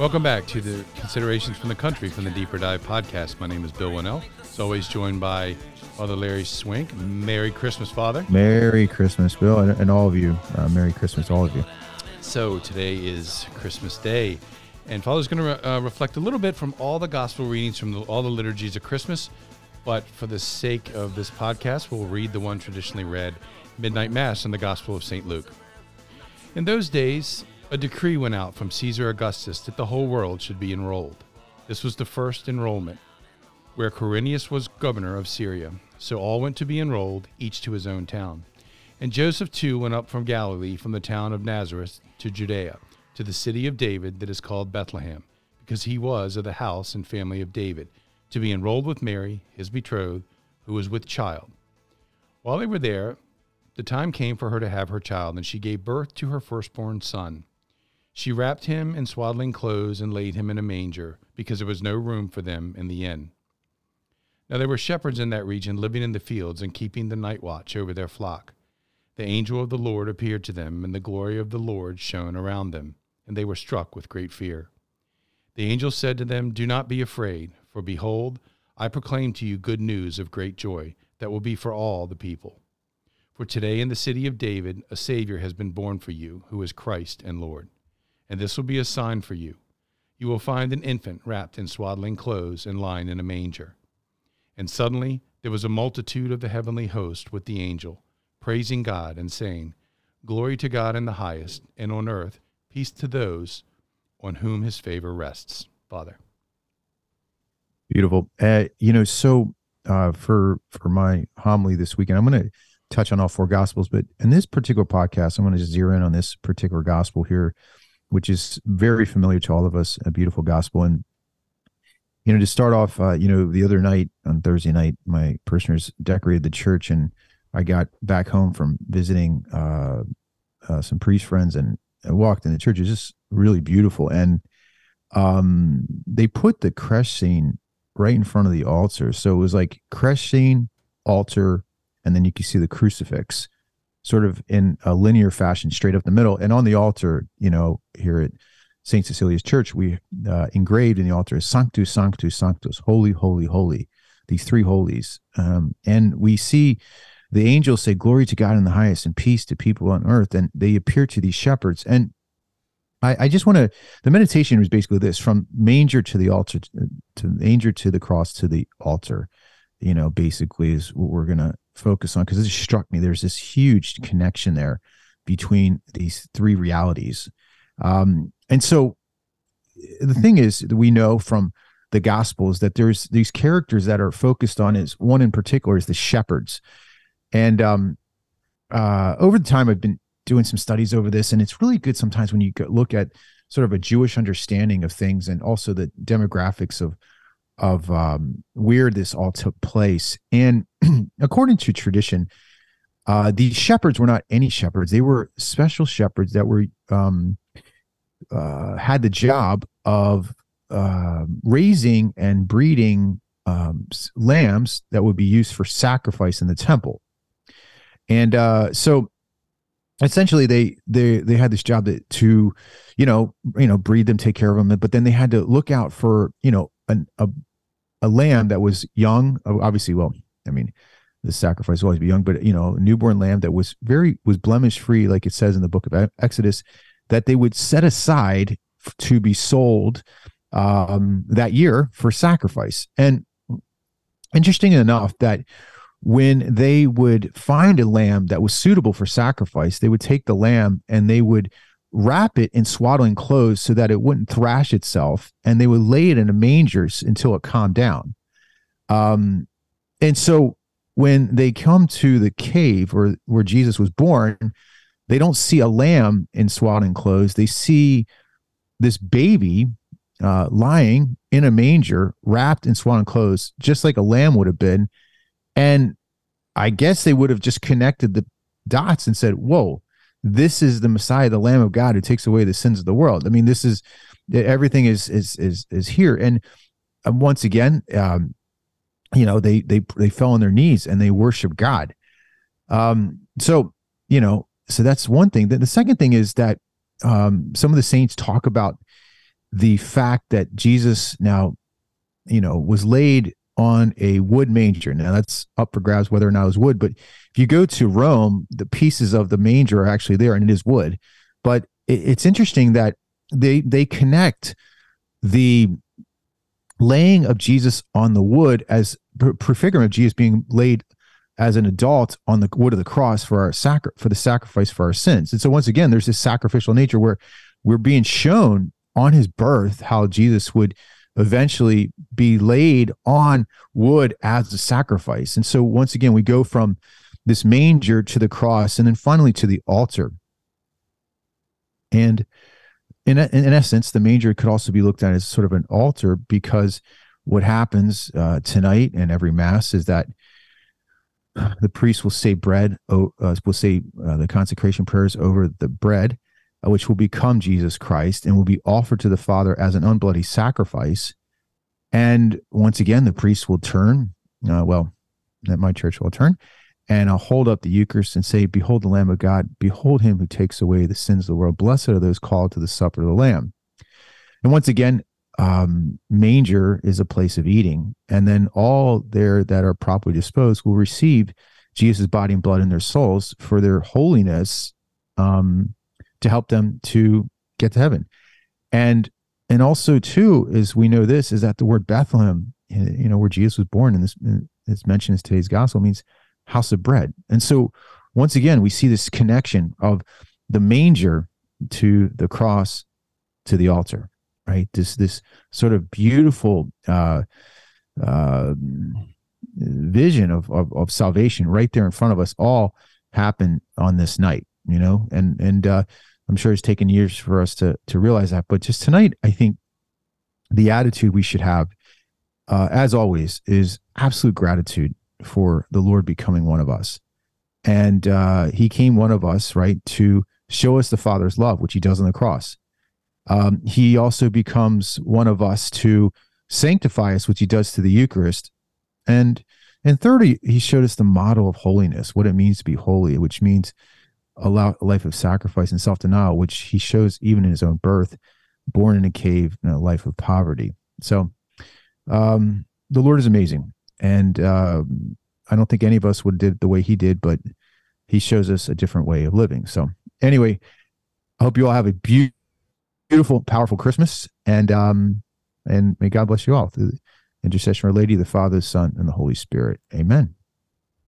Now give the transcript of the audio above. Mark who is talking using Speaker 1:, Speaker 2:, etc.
Speaker 1: Welcome back to the Considerations from the Country from the Deeper Dive podcast. My name is Bill Wannall. As always, joined by Father Larry Swink. Merry Christmas, Father.
Speaker 2: Merry Christmas, Bill, and, and all of you. Uh, Merry Christmas, all of you.
Speaker 1: So today is Christmas Day, and Father's going to re- uh, reflect a little bit from all the gospel readings from the, all the liturgies of Christmas. But for the sake of this podcast, we'll read the one traditionally read, Midnight Mass in the Gospel of St. Luke. In those days, a decree went out from Caesar Augustus that the whole world should be enrolled. This was the first enrollment, where Quirinius was governor of Syria. So all went to be enrolled, each to his own town. And Joseph too went up from Galilee, from the town of Nazareth to Judea, to the city of David that is called Bethlehem, because he was of the house and family of David, to be enrolled with Mary, his betrothed, who was with child. While they were there, the time came for her to have her child, and she gave birth to her firstborn son. She wrapped him in swaddling clothes and laid him in a manger, because there was no room for them in the inn. Now there were shepherds in that region living in the fields and keeping the night watch over their flock. The angel of the Lord appeared to them, and the glory of the Lord shone around them, and they were struck with great fear. The angel said to them, Do not be afraid, for behold, I proclaim to you good news of great joy that will be for all the people. For today in the city of David a Savior has been born for you, who is Christ and Lord. And this will be a sign for you. You will find an infant wrapped in swaddling clothes and lying in a manger. And suddenly there was a multitude of the heavenly host with the angel, praising God and saying, Glory to God in the highest, and on earth peace to those on whom his favor rests. Father.
Speaker 2: Beautiful. Uh, you know, so uh, for for my homily this weekend, I'm going to touch on all four gospels, but in this particular podcast, I'm going to just zero in on this particular gospel here, which is very familiar to all of us, a beautiful gospel. And you know, to start off, uh, you know, the other night on Thursday night, my parishioners decorated the church, and I got back home from visiting uh, uh, some priest friends, and I walked in the church. It's just really beautiful, and um, they put the creche scene right in front of the altar, so it was like creche scene, altar, and then you can see the crucifix, sort of in a linear fashion, straight up the middle, and on the altar, you know, here at St. Cecilia's Church, we uh, engraved in the altar is Sanctus, Sanctus, Sanctus, Holy, Holy, Holy, these three holies. Um, and we see the angels say, Glory to God in the highest and peace to people on earth. And they appear to these shepherds. And I, I just want to, the meditation was basically this from manger to the altar, to, to manger to the cross to the altar, you know, basically is what we're going to focus on because it struck me. There's this huge connection there between these three realities. Um, and so the thing is we know from the gospels that there's these characters that are focused on is one in particular is the shepherds. And um uh over the time I've been doing some studies over this and it's really good sometimes when you look at sort of a Jewish understanding of things and also the demographics of of um, where this all took place. And according to tradition, uh, these shepherds were not any shepherds; they were special shepherds that were um, uh, had the job of uh, raising and breeding um, lambs that would be used for sacrifice in the temple. And uh, so essentially they they they had this job that to you know you know breed them take care of them but then they had to look out for you know an, a a lamb that was young obviously well i mean the sacrifice will always be young but you know newborn lamb that was very was blemish free like it says in the book of exodus that they would set aside to be sold um, that year for sacrifice. And interesting enough, that when they would find a lamb that was suitable for sacrifice, they would take the lamb and they would wrap it in swaddling clothes so that it wouldn't thrash itself, and they would lay it in a manger until it calmed down. Um, and so when they come to the cave or where Jesus was born, they don't see a lamb in swaddling clothes. They see this baby uh, lying in a manger, wrapped in swaddling clothes, just like a lamb would have been. And I guess they would have just connected the dots and said, "Whoa, this is the Messiah, the Lamb of God, who takes away the sins of the world." I mean, this is everything is is is is here. And um, once again, um, you know, they they they fell on their knees and they worship God. Um, so you know, so that's one thing. The, second thing is that um, some of the saints talk about the fact that Jesus now, you know, was laid on a wood manger. Now that's up for grabs whether or not it was wood. But if you go to Rome, the pieces of the manger are actually there, and it is wood. But it, it's interesting that they they connect the laying of Jesus on the wood as prefiguring of Jesus being laid as an adult on the wood of the cross for our sacri- for the sacrifice for our sins. And so once again, there's this sacrificial nature where we're being shown on his birth how Jesus would eventually be laid on wood as a sacrifice. And so once again, we go from this manger to the cross and then finally to the altar. And in, in essence, the manger could also be looked at as sort of an altar because what happens uh, tonight and every mass is that the priest will say bread, uh, will say uh, the consecration prayers over the bread, uh, which will become Jesus Christ and will be offered to the Father as an unbloody sacrifice. And once again, the priest will turn, uh, well, at my church will turn, and I'll hold up the Eucharist and say, Behold the Lamb of God, behold him who takes away the sins of the world. Blessed are those called to the supper of the Lamb. And once again, um, manger is a place of eating. And then all there that are properly disposed will receive Jesus' body and blood in their souls for their holiness um, to help them to get to heaven. And and also too is we know this is that the word Bethlehem, you know, where Jesus was born, and this is mentioned in today's gospel means house of bread. And so once again, we see this connection of the manger to the cross to the altar, right? This this sort of beautiful uh, uh, vision of, of, of salvation right there in front of us all happen on this night, you know, and and uh, I'm sure it's taken years for us to to realize that. But just tonight, I think the attitude we should have, uh, as always, is absolute gratitude for the Lord becoming one of us. And uh, he came one of us, right, to show us the Father's love, which he does on the cross. Um, he also becomes one of us to sanctify us, which he does to the Eucharist. And and third, he showed us the model of holiness, what it means to be holy, which means a life of sacrifice and self-denial, which he shows even in his own birth, born in a cave in a life of poverty. So um, the Lord is amazing. And uh, I don't think any of us would did the way he did, but he shows us a different way of living. So anyway, I hope you all have a be- beautiful, powerful Christmas. And um, and may God bless you all through the intercession of our Lady, the Father, the Son, and the Holy Spirit. Amen.